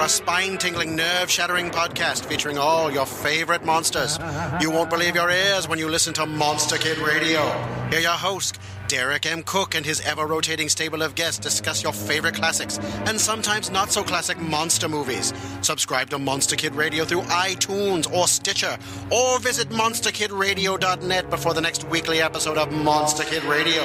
for a spine tingling, nerve shattering podcast featuring all your favorite monsters. You won't believe your ears when you listen to Monster Kid Radio. Hear your host, Derek M. Koch, and his ever rotating stable of guests discuss your favorite classics and sometimes not so classic monster movies. Subscribe to Monster Kid Radio through iTunes or Stitcher, or visit monsterkidradio.net before the next weekly episode of Monster Kid Radio.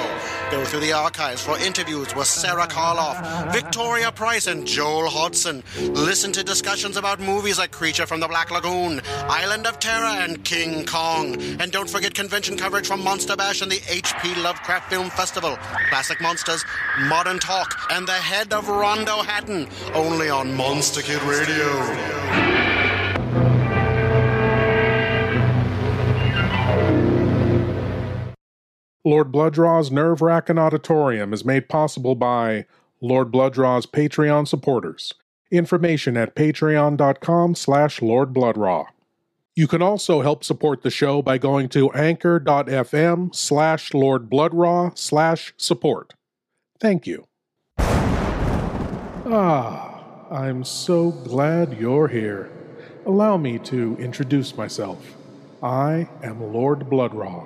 Go through the archives for interviews with Sarah Karloff, Victoria Price, and Joel Hodgson. Listen to discussions about movies like Creature from the Black Lagoon, Island of Terror, and King Kong. And don't forget convention coverage from Monster Bash and the H.P. Lovecraft Film Festival, Classic Monsters, Modern Talk, and the head of Rondo Hatton, only on Monster Kid Radio. Lord Blood-Rah's Nerve Wrackin' Auditorium is made possible by Lord Blood-Rah's Patreon supporters. Information at patreon.com slash lordbloodrah. You can also help support the show by going to anchor.fm slash lordbloodrah slash support. Thank you. Ah, I'm so glad you're here. Allow me to introduce myself. I am Lord Blood-Rah.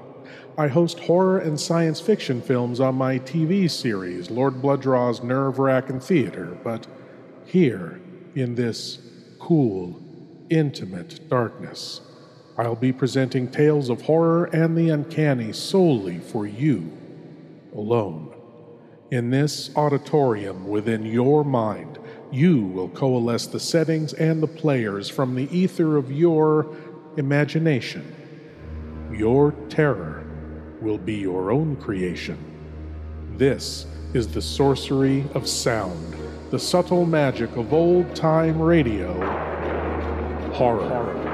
I host horror and science fiction films on my TV series, Lord Blood-Rah's Nerve Wrackin' Theater, but here, in this cool, intimate darkness, I'll be presenting tales of horror and the uncanny solely for you alone. In this auditorium within your mind, you will coalesce the settings and the players from the ether of your imagination. Your terror will be your own creation. This is the sorcery of sound, the subtle magic of old time radio, horror.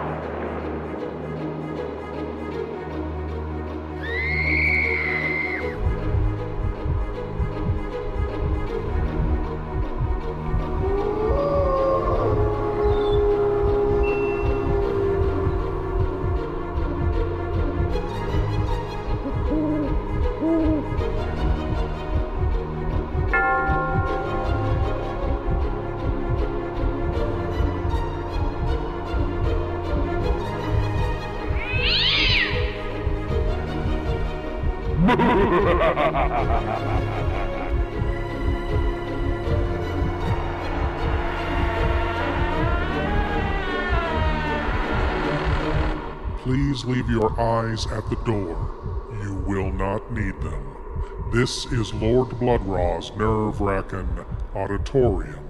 Eyes at the door. You will not need them. This is Lord Blood-Rah's nerve wracking auditorium.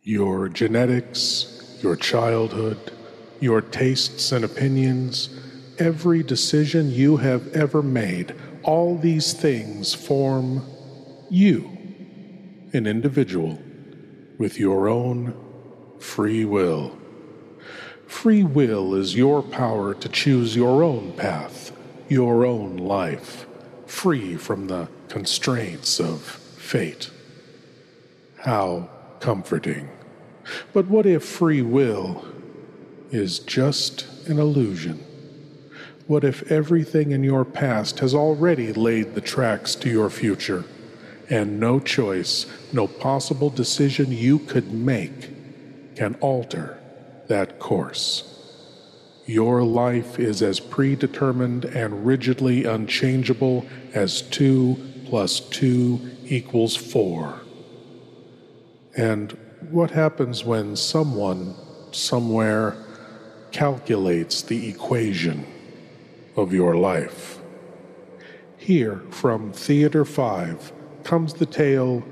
Your genetics, your childhood, your tastes and opinions, every decision you have ever made, all these things form you, an individual, with your own free will. Free will is your power to choose your own path, your own life, free from the constraints of fate. How comforting. But what if free will is just an illusion? What if everything in your past has already laid the tracks to your future, and no choice, no possible decision you could make can alter that course? Your life is as predetermined and rigidly unchangeable as 2 plus 2 equals 4. And what happens when someone, somewhere, calculates the equation of your life? Here, from Theater 5, comes the tale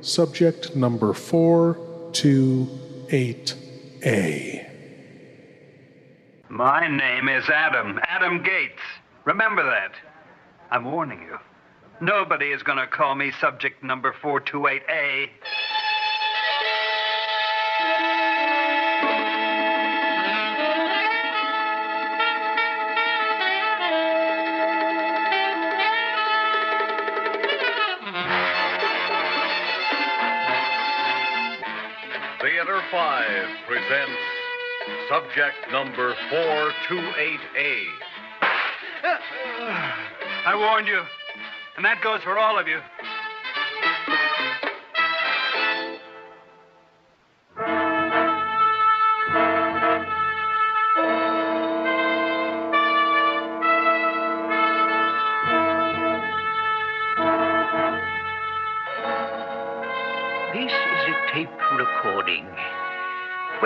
Subject Number 428A. My name is Adam, Adam Gates. Remember that. I'm warning you. Nobody is going to call me subject number 428A. Theater 5 presents subject number 428A. Uh, I warned you. And that goes for all of you.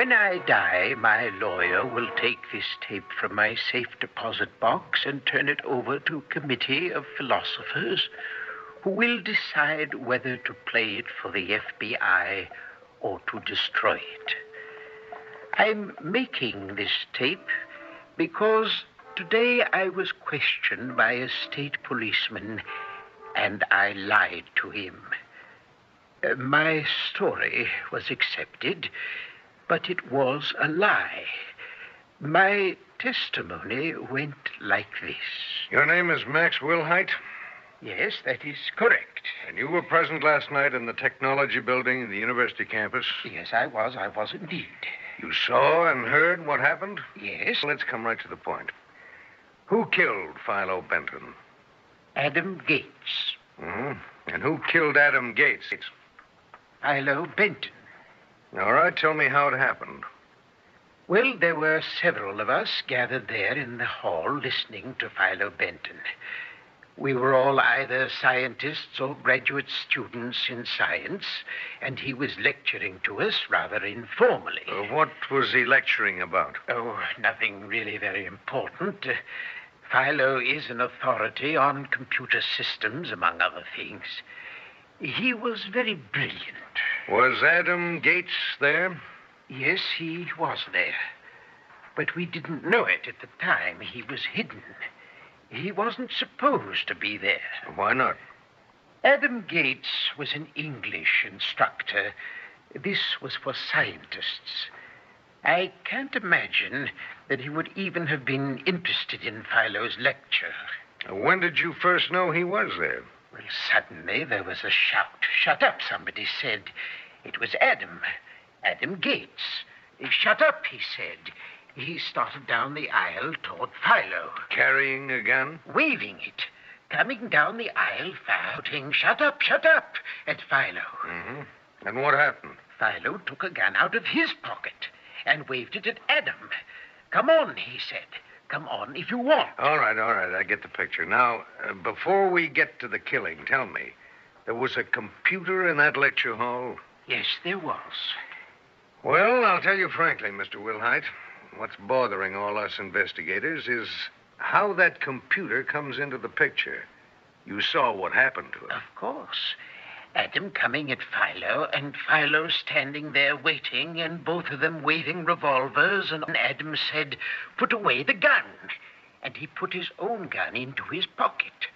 When I die, my lawyer will take this tape from my safe deposit box and turn it over to a committee of philosophers who will decide whether to play it for the FBI or to destroy it. I'm making this tape because today I was questioned by a state policeman and I lied to him. Uh, my story was accepted, but it was a lie. My testimony went like this. Your name is Max Wilhite, Yes, that is correct. and you were present last night in the technology building in the university campus. Yes, I was. I was indeed. You saw and heard what happened? Yes, Let's come right to the point. Who killed Philo Benton? Adam Gates. hmm And who killed Adam Gates? Philo Benton. All right, tell me how it happened. Well, there were several of us gathered there in the hall listening to Philo Benton. We were all either scientists or graduate students in science, and he was lecturing to us rather informally. Uh, what was he lecturing about? Oh, nothing really very important. Uh, Philo is an authority on computer systems, among other things. He was very brilliant. Was Adam Gates there? Yes, he was there. But we didn't know it at the time. He was hidden. He wasn't supposed to be there. Why not? Adam Gates was an English instructor. This was for scientists. I can't imagine that he would even have been interested in Philo's lecture. When did you first know he was there? Well, suddenly there was a shout. Shut up, somebody said. It was Adam. Adam Gates. Shut up, he said. He started down the aisle toward Philo, Carrying a gun? waving it. Coming down the aisle, shouting, Shut up, shut up, at Philo. Mm-hmm. And what happened? Philo took a gun out of his pocket and waved it at Adam. Come on, he said. Come on if you want. All right, all right, I get the picture. Now, uh, before we get to the killing, tell me, there was a computer in that lecture hall? Yes, there was. Well, I'll tell you frankly, Mr. Wilhite, what's bothering all us investigators is how that computer comes into the picture. You saw what happened to it. Of course. Adam coming at Philo, and Philo standing there waiting, and both of them waving revolvers, and Adam said, Put away the gun. And he put his own gun into his pocket.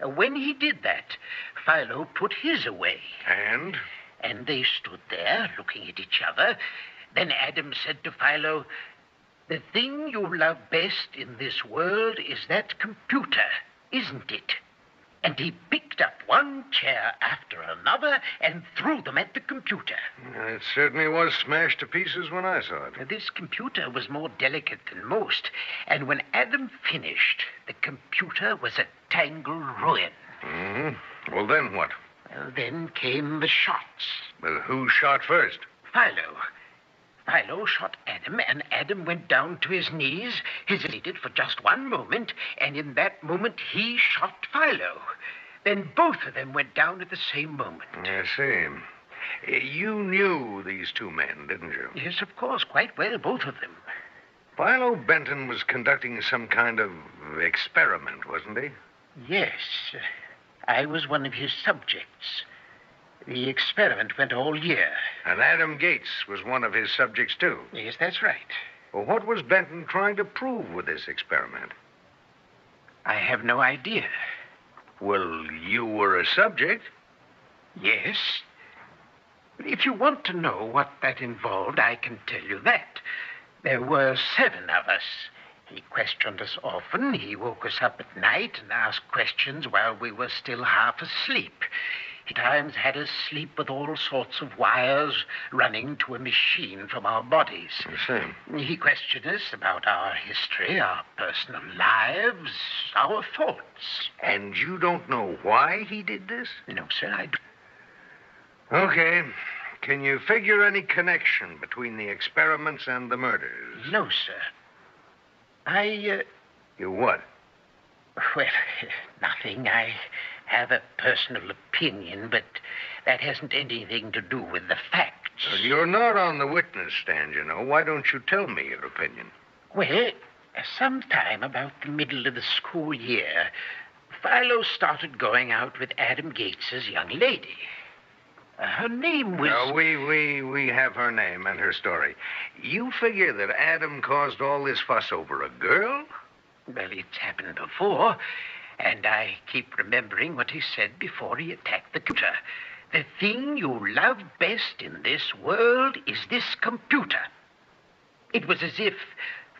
When he did that, Philo put his away, And? and they stood there looking at each other. Then Adam said to Philo, The thing you love best in this world is that computer, isn't it? And he picked up one chair after another and threw them at the computer. It certainly was smashed to pieces when I saw it. This computer was more delicate than most, and when Adam finished, the computer was a tangled ruin. Mm-hmm. Well, then what? Well, then came the shots. Well, who shot first? Philo. Philo shot Adam, and Adam went down to his knees, hesitated for just one moment, and in that moment he shot Philo. Then both of them went down at the same moment. I see. You knew these two men, didn't you? Yes, of course, quite well, both of them. Philo Benton was conducting some kind of experiment, wasn't he? Yes, I was one of his subjects. The experiment went all year. And Adam Gates was one of his subjects, too. Yes, that's right. Well, what was Benton trying to prove with this experiment? I have no idea. Well, you were a subject. Yes. If you want to know what that involved, I can tell you that. There were seven of us. He questioned us often. He woke us up at night and asked questions while we were still half asleep. Times had us sleep with all sorts of wires running to a machine from our bodies. I see. He questioned us about our history, our personal lives, our thoughts. And you don't know why he did this? No, sir, I don't. Okay. Can you figure any connection between the experiments and the murders? No, sir. I, uh, You what? well, nothing. I have a personal opinion, but that hasn't anything to do with the facts. Well, you're not on the witness stand, you know. Why don't you tell me your opinion? Well, sometime about the middle of the school year, Philo started going out with Adam Gates's young lady. Uh, her name was. Uh, we, we, we have her name and her story. You figure that Adam caused all this fuss over a girl? Well, it's happened before, and I keep remembering what he said before he attacked the computer. The thing you love best in this world is this computer. It was as if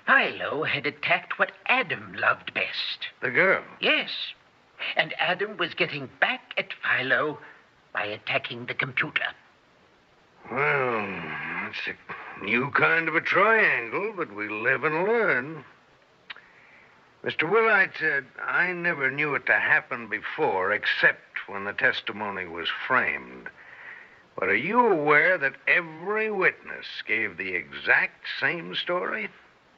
Philo had attacked what Adam loved best. The girl? Yes. And Adam was getting back at Philo by attacking the computer. Well, it's a new kind of a triangle, but we live and learn. Mr. Wilhite, uh, I never knew it to happen before, except when the testimony was framed. But are you aware that every witness gave the exact same story?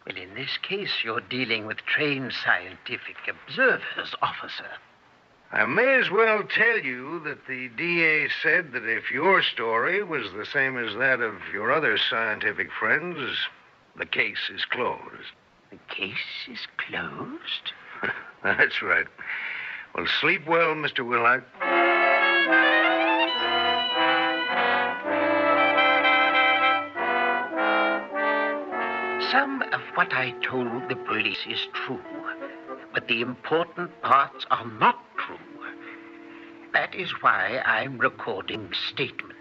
Well, in this case, you're dealing with trained scientific observers, officer. I may as well tell you that the DA said that if your story was the same as that of your other scientific friends, the case is closed. The case is closed? That's right. Well, sleep well, Mr. Willard. Some of what I told the police is true, but the important parts are not true. That is why I'm recording statement.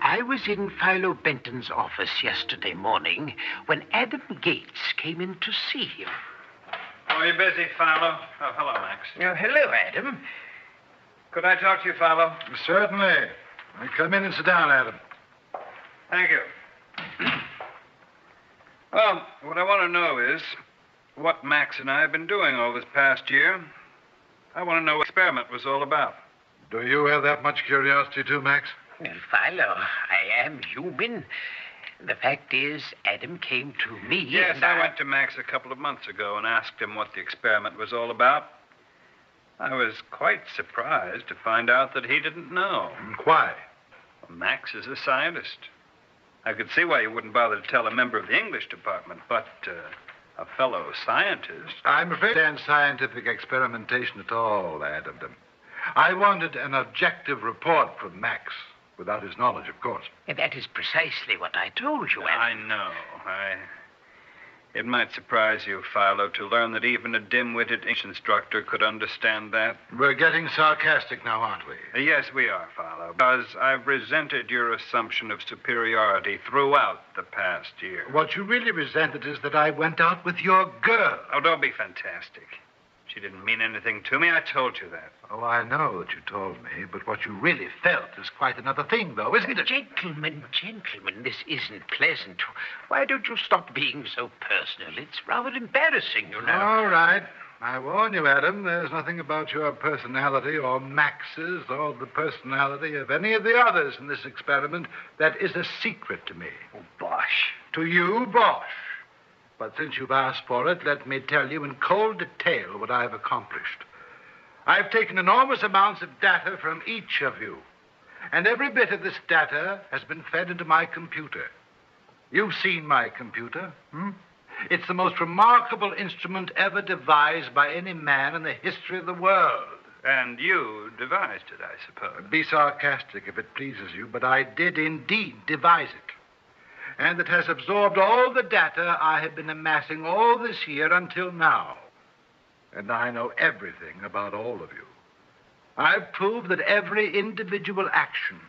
I was in Philo Benton's office yesterday morning when Adam Gates came in to see him. Are you busy, Philo? Oh, hello, Max. Oh, hello, Adam. Could I talk to you, Philo? Certainly. Come in and sit down, Adam. Thank you. well, what I want to know is what Max and I have been doing all this past year. I want to know what the experiment was all about. Do you have that much curiosity, too, Max? Well, Philo, I am human. The fact is, Adam came to me. Yes, and I went to Max a couple of months ago and asked him what the experiment was all about. I was quite surprised to find out that he didn't know. Why? Max is a scientist. I could see why you wouldn't bother to tell a member of the English department, but uh, a fellow scientist. I'm afraid I don't scientific experimentation at all, Adam. I wanted an objective report from Max, without his knowledge, of course. And that is precisely what I told you, Adam. I know. I. It might surprise you, Philo, to learn that even a dim-witted English instructor could understand that. We're getting sarcastic now, aren't we? Yes, we are, Philo, because I've resented your assumption of superiority throughout the past year. What you really resented is that I went out with your girl. Oh, don't be fantastic. She didn't mean anything to me. I told you that. Oh, I know that you told me, but what you really felt is quite another thing, though, isn't it? Gentlemen, gentlemen, this isn't pleasant. Why don't you stop being so personal? It's rather embarrassing, you know. All right. I warn you, Adam, there's nothing about your personality or Max's or the personality of any of the others in this experiment that is a secret to me. Oh, bosh. To you, bosh. But since you've asked for it, let me tell you in cold detail what I've accomplished. I've taken enormous amounts of data from each of you, and every bit of this data has been fed into my computer. You've seen my computer, hmm? It's the most remarkable instrument ever devised by any man in the history of the world. And you devised it, I suppose. Be sarcastic if it pleases you, but I did indeed devise it. And it has absorbed all the data I have been amassing all this year until now. And I know everything about all of you. I've proved that every individual action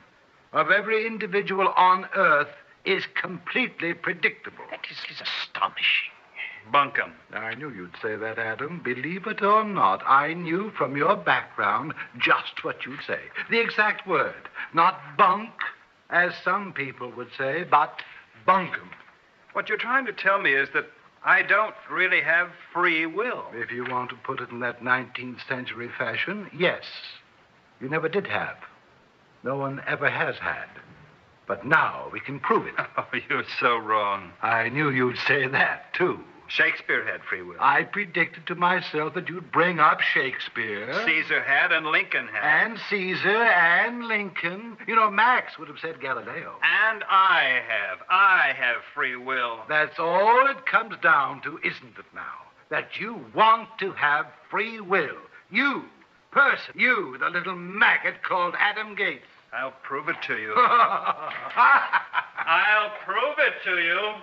of every individual on Earth is completely predictable. That is, is astonishing. Bunkum. I knew you'd say that, Adam. Believe it or not, I knew from your background just what you'd say. The exact word. Not bunk, as some people would say, but bunkum. What you're trying to tell me is that I don't really have free will. If you want to put it in that 19th century fashion, yes. You never did have. No one ever has had. But now we can prove it. Oh, you're so wrong. I knew you'd say that, too. Shakespeare had free will. I predicted to myself that you'd bring up Shakespeare. Caesar had and Lincoln had. And Caesar and Lincoln. You know, Max would have said Galileo. And I have. I have free will. That's all it comes down to, isn't it now? That you want to have free will. You, person, you, the little maggot called Adam Gates. I'll prove it to you. I'll prove it to you.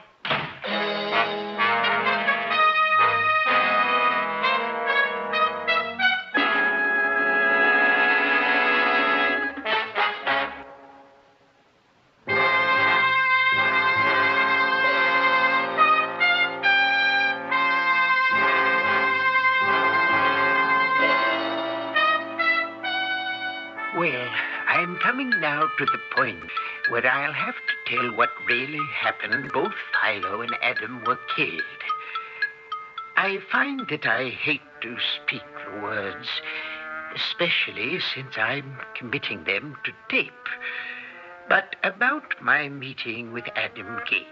Point where I'll have to tell what really happened. Both Philo and Adam were killed. I find that I hate to speak the words, especially since I'm committing them to tape. But about my meeting with Adam Gates,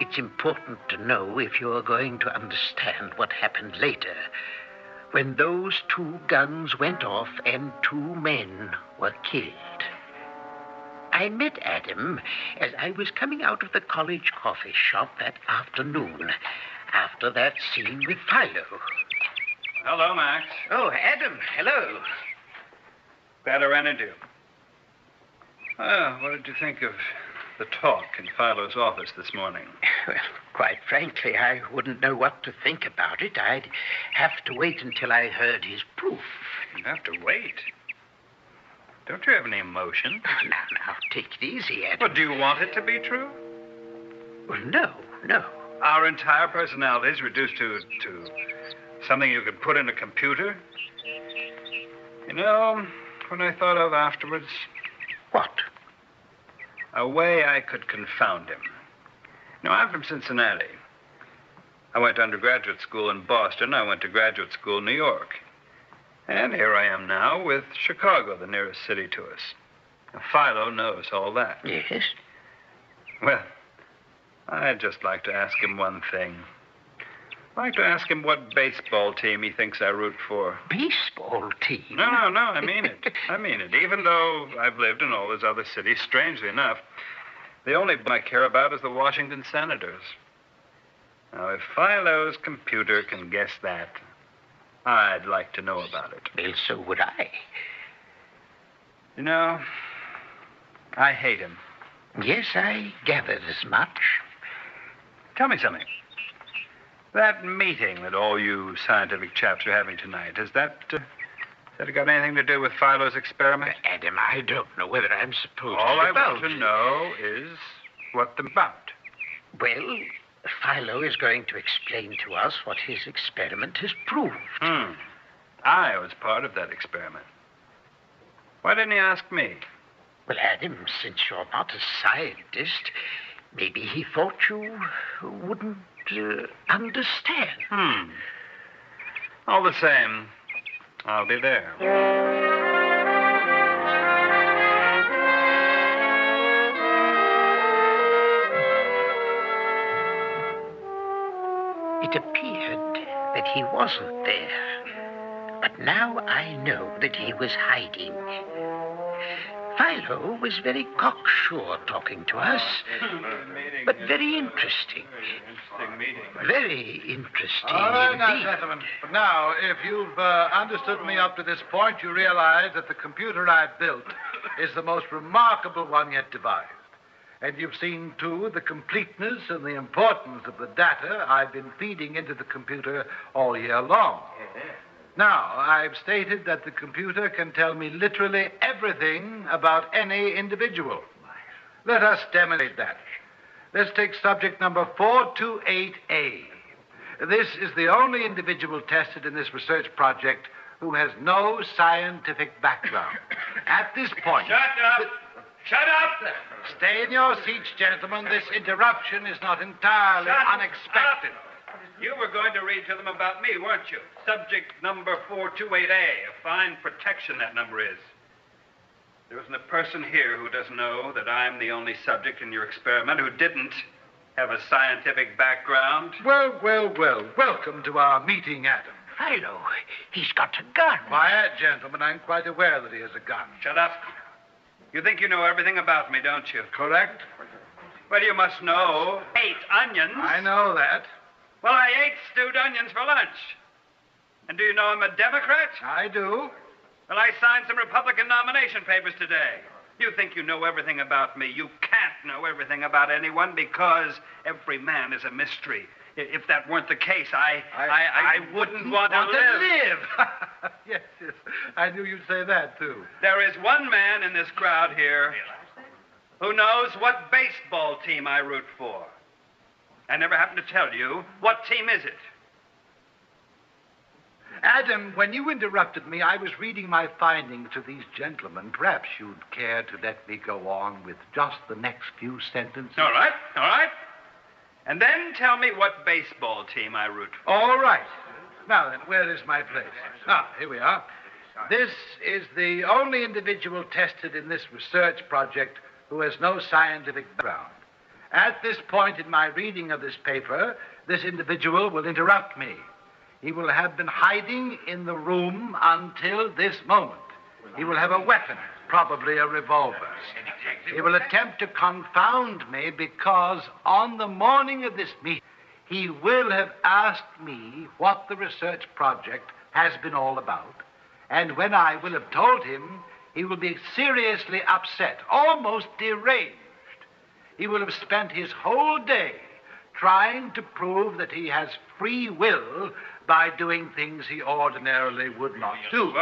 it's important to know if you're going to understand what happened later when those two guns went off and two men were killed. I met Adam as I was coming out of the college coffee shop that afternoon after that scene with Philo. Hello, Max. Oh, Adam, hello. Glad I ran into you. Ah, what did you think of the talk in Philo's office this morning? Well, quite frankly, I wouldn't know what to think about it. I'd have to wait until I heard his proof. You have to wait. Don't you have any emotion? Oh, now, now, take it easy, Adam. Well, do you want it to be true? Well, no, no. Our entire personality is reduced to to something you could put in a computer. You know, what I thought of afterwards? What? A way I could confound him. Now, I'm from Cincinnati. I went to undergraduate school in Boston. I went to graduate school in New York. And here I am now with Chicago, the nearest city to us. Now, Philo knows all that. Yes? Well, I'd just like to ask him one thing. I'd like to ask him what baseball team he thinks I root for. Baseball team? No, no, no, I mean it. I mean it. Even though I've lived in all those other cities, strangely enough, the only one I care about is the Washington Senators. Now, if Philo's computer can guess that, I'd like to know about it. Well, so would I. You know, I hate him. Yes, I gathered as much. Tell me something. That meeting that all you scientific chaps are having tonight, has that, uh, has that got anything to do with Philo's experiment? Adam, I don't know whether I'm supposed All to I divulge want to know is what they're about. Well, Philo is going to explain to us what his experiment has proved. Hmm. I was part of that experiment. Why didn't he ask me? Well, Adam, since you're not a scientist, maybe he thought you wouldn't uh, understand. Hmm. All the same, I'll be there. It appeared that he wasn't there. But now I know that he was hiding. Philo was very cocksure talking to us, but very interesting. Interesting. Very interesting All right, now, gentlemen. But now, if you've uh, understood me up to this point, you realize that the computer I've built is the most remarkable one yet devised. And you've seen, too, the completeness and the importance of the data I've been feeding into the computer all year long. Now, I've stated that the computer can tell me literally everything about any individual. Let us demonstrate that. Let's take subject number 428A. This is the only individual tested in this research project who has no scientific background. At this point. Shut up! Shut up! Stay in your seats, gentlemen. This interruption is not entirely Shut unexpected. up. You were going to read to them about me, weren't you? Subject number 428A. A fine protection that number is. There isn't a person here who doesn't know that I'm the only subject in your experiment who didn't, have a scientific background. Well, well, well. Welcome to our meeting, Adam. Philo, he's got a gun. Quiet, gentlemen. I'm quite aware that he has a gun. Shut up. You think you know everything about me, don't you? Correct? Well, you must know. Ate onions. I know that. Well, I ate stewed onions for lunch. And do you know I'm a Democrat? I do. Well, I signed some Republican nomination papers today. You think you know everything about me. You can't know everything about anyone because every man is a mystery. If that weren't the case, I I, I, wouldn't want to live. live. yes, yes. I knew you'd say that, too. There is one man in this crowd here who knows what baseball team I root for. I never happened to tell you. What team is it? Adam, when you interrupted me, I was reading my findings to these gentlemen. Perhaps you'd care to let me go on with just the next few sentences. All right, all right. And then tell me what baseball team I root for. All right. Now then, where is my place? Ah, here we are. This is the only individual tested in this research project who has no scientific background. At this point in my reading of this paper, this individual will interrupt me. He will have been hiding in the room until this moment. He will have a weapon, probably a revolver. He will attempt to confound me because on the morning of this meeting, he will have asked me what the research project has been all about. And when I will have told him, he will be seriously upset, almost deranged. He will have spent his whole day trying to prove that he has free will by doing things he ordinarily would not do.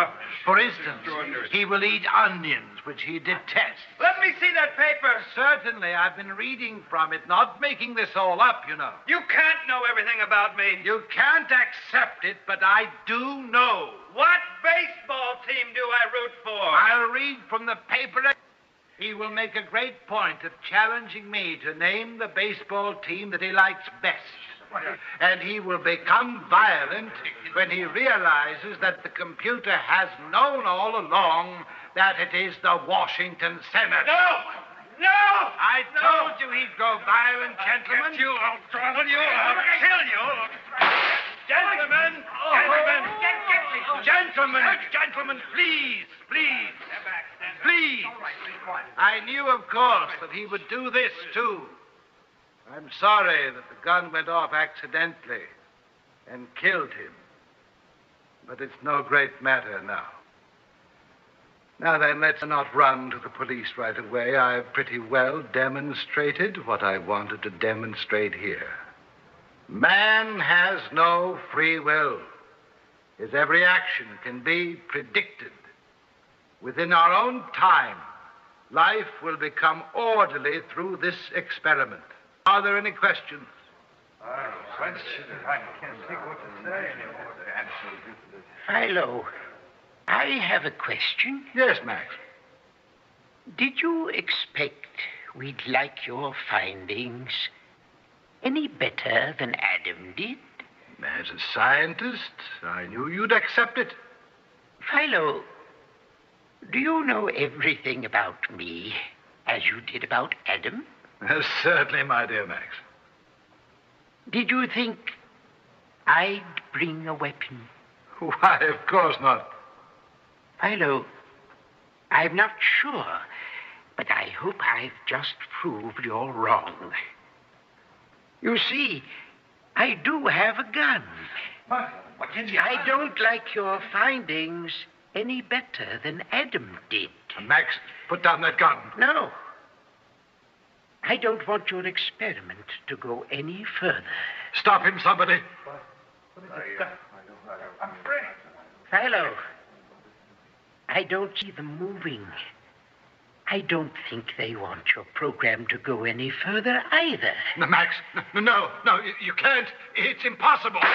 For instance, he will eat onions, which he detests. Let me see that paper. Certainly, I've been reading from it, not making this all up, you know. You can't know everything about me. You can't accept it, but I do know. What baseball team do I root for? I'll read from the paper. He will make a great point of challenging me to name the baseball team that he likes best. And he will become violent when he realizes that the computer has known all along that it is the Washington Senators. No! No! I told you he'd go violent, gentlemen. you, I'll throttle you, I'll kill you. Gentlemen, gentlemen, oh. Gentlemen, gentlemen, please, please, please. I knew, of course, that he would do this, too. I'm sorry that the gun went off accidentally and killed him. But it's no great matter now. Now then, let's not run to the police right away. I've pretty well demonstrated what I wanted to demonstrate here. Man has no free will. His every action can be predicted. Within our own time, life will become orderly through this experiment. Are there any questions? I question. I can't think what to say anymore. Philo, I have a question. Yes, Max. Did you expect we'd like your findings any better than Adam did? As a scientist, I knew you'd accept it. Philo, do you know everything about me as you did about Adam? Certainly, my dear Max. Did you think I'd bring a weapon? Why, of course not. Philo, I'm not sure, but I hope I've just proved you're wrong. You see, I do have a gun. What? what I don't like your findings any better than Adam did. Max, put down that gun. No. I don't want your experiment to go any further. Stop him, somebody. Philo, I don't see them moving. I don't think they want your program to go any further either. No, Max, no, no, no, you, you can't. It's impossible.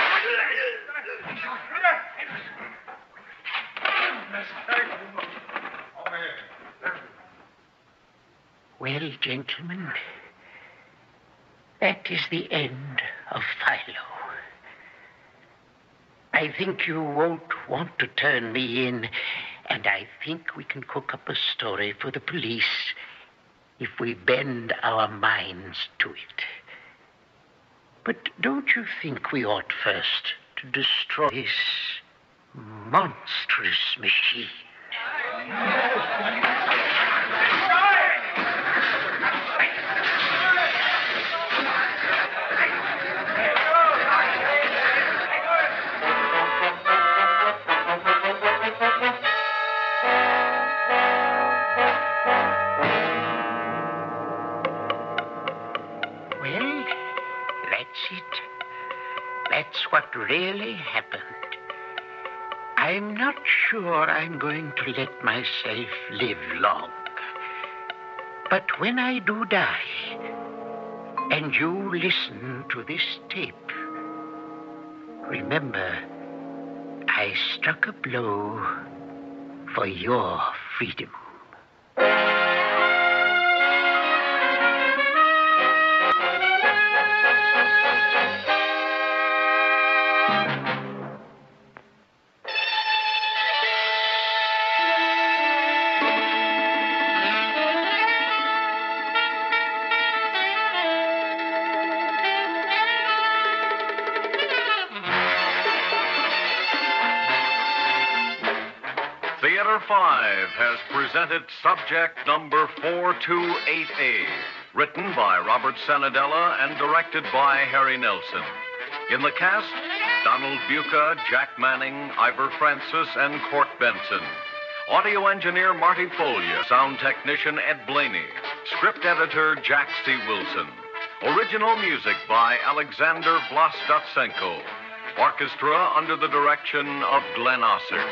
Well, gentlemen, that is the end of Philo. I think you won't want to turn me in, and I think we can cook up a story for the police if we bend our minds to it. But don't you think we ought first to destroy this monstrous machine? Well, that's it. That's what really happened. I'm not sure I'm going to let myself live long. But when I do die, and you listen to this tape, remember, I struck a blow for your freedom. Subject number 428A, written by Robert Cenedella and directed by Harry Nelson. In the cast, Donald Buka, Jack Manning, Ivor Francis, and Court Benson. Audio engineer Marty Folia, sound technician Ed Blainey, script editor Jack C. Wilson. Original music by Alexander Vlastotsenko. Orchestra under the direction of Glenn Osser.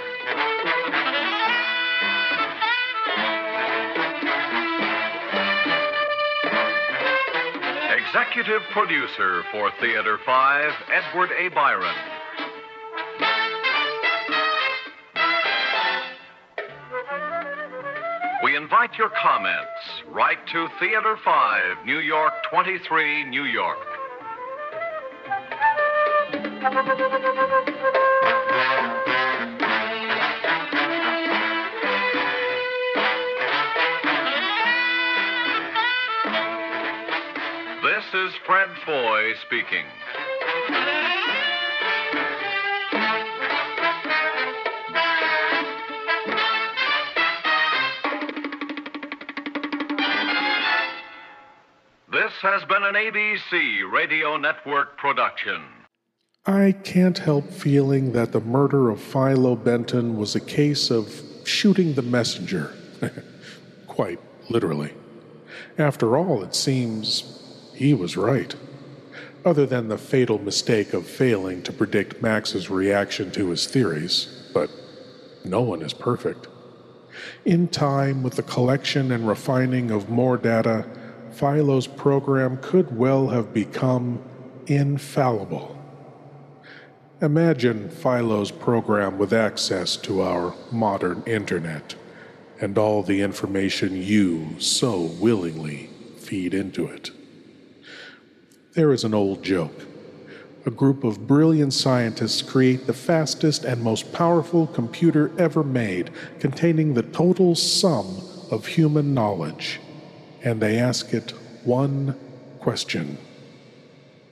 Executive producer for Theater 5, Edward A. Byron. We invite your comments. Write to Theater 5, New York 23, New York. This is Fred Foy speaking. This has been an ABC Radio Network production. I can't help feeling that the murder of Philo Benton was a case of shooting the messenger. Quite literally. After all, it seems he was right. Other than the fatal mistake of failing to predict Max's reaction to his theories, but no one is perfect. In time, with the collection and refining of more data, Philo's program could well have become infallible. Imagine Philo's program with access to our modern internet and all the information you so willingly feed into it. There is an old joke. A group of brilliant scientists create the fastest and most powerful computer ever made, containing the total sum of human knowledge. And they ask it one question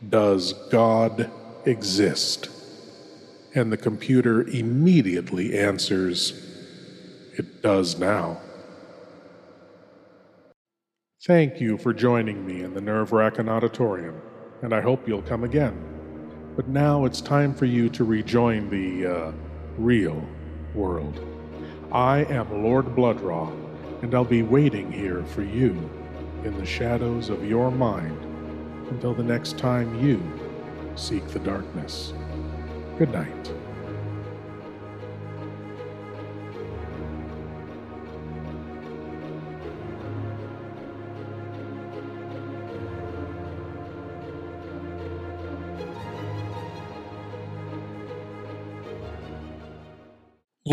Does God exist? And the computer immediately answers, It does now. Thank you for joining me in the Nerve Racking Auditorium, and I hope you'll come again. But now it's time for you to rejoin the, uh, real world. I am Lord Blood-Rah, and I'll be waiting here for you in the shadows of your mind until the next time you seek the darkness. Good night.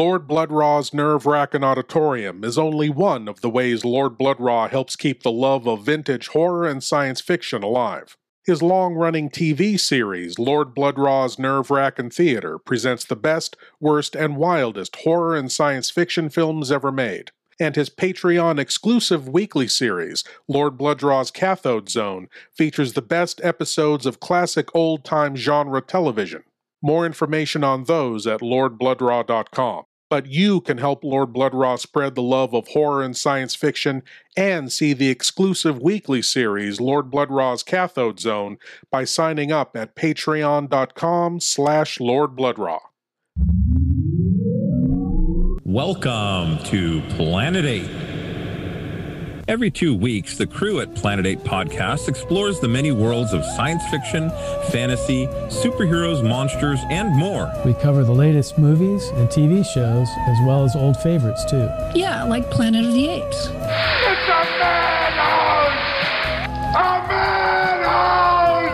Lord Blood-Rah's Nerve Racking Auditorium is only one of the ways Lord Blood-Rah helps keep the love of vintage horror and science fiction alive. His long running TV series, Lord Blood-Rah's Nerve Racking Theater, presents the best, worst, and wildest horror and science fiction films ever made. and his Patreon exclusive weekly series, Lord Blood-Rah's Cathode Zone, features the best episodes of classic old time genre television. More information on those at lordbloodrah.com. But you can help Lord Blood-Rah spread the love of horror and science fiction and see the exclusive weekly series Lord Blood-Rah's Cathode Zone by signing up at patreon.com slash Lord Bloodraw. Welcome to Planet 8. Every two weeks, the crew at Planet 8 Podcast explores the many worlds of science fiction, fantasy, superheroes, monsters, and more. We cover the latest movies and TV shows, as well as old favorites, too. Yeah, like Planet of the Apes. It's a madhouse! A madhouse!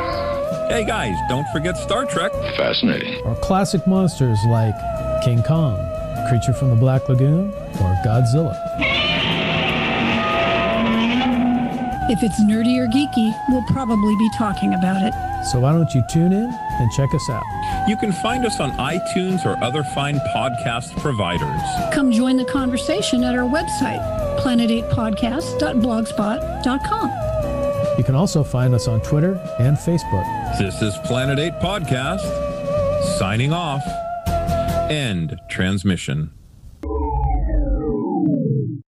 Hey guys, don't forget Star Trek. Fascinating. Or classic monsters like King Kong, Creature from the Black Lagoon, or Godzilla. If it's nerdy or geeky, we'll probably be talking about it. So why don't you tune in and check us out? You can find us on iTunes or other fine podcast providers. Come join the conversation at our website, planet8podcast.blogspot.com. You can also find us on Twitter and Facebook. This is Planet 8 Podcast, signing off. End transmission.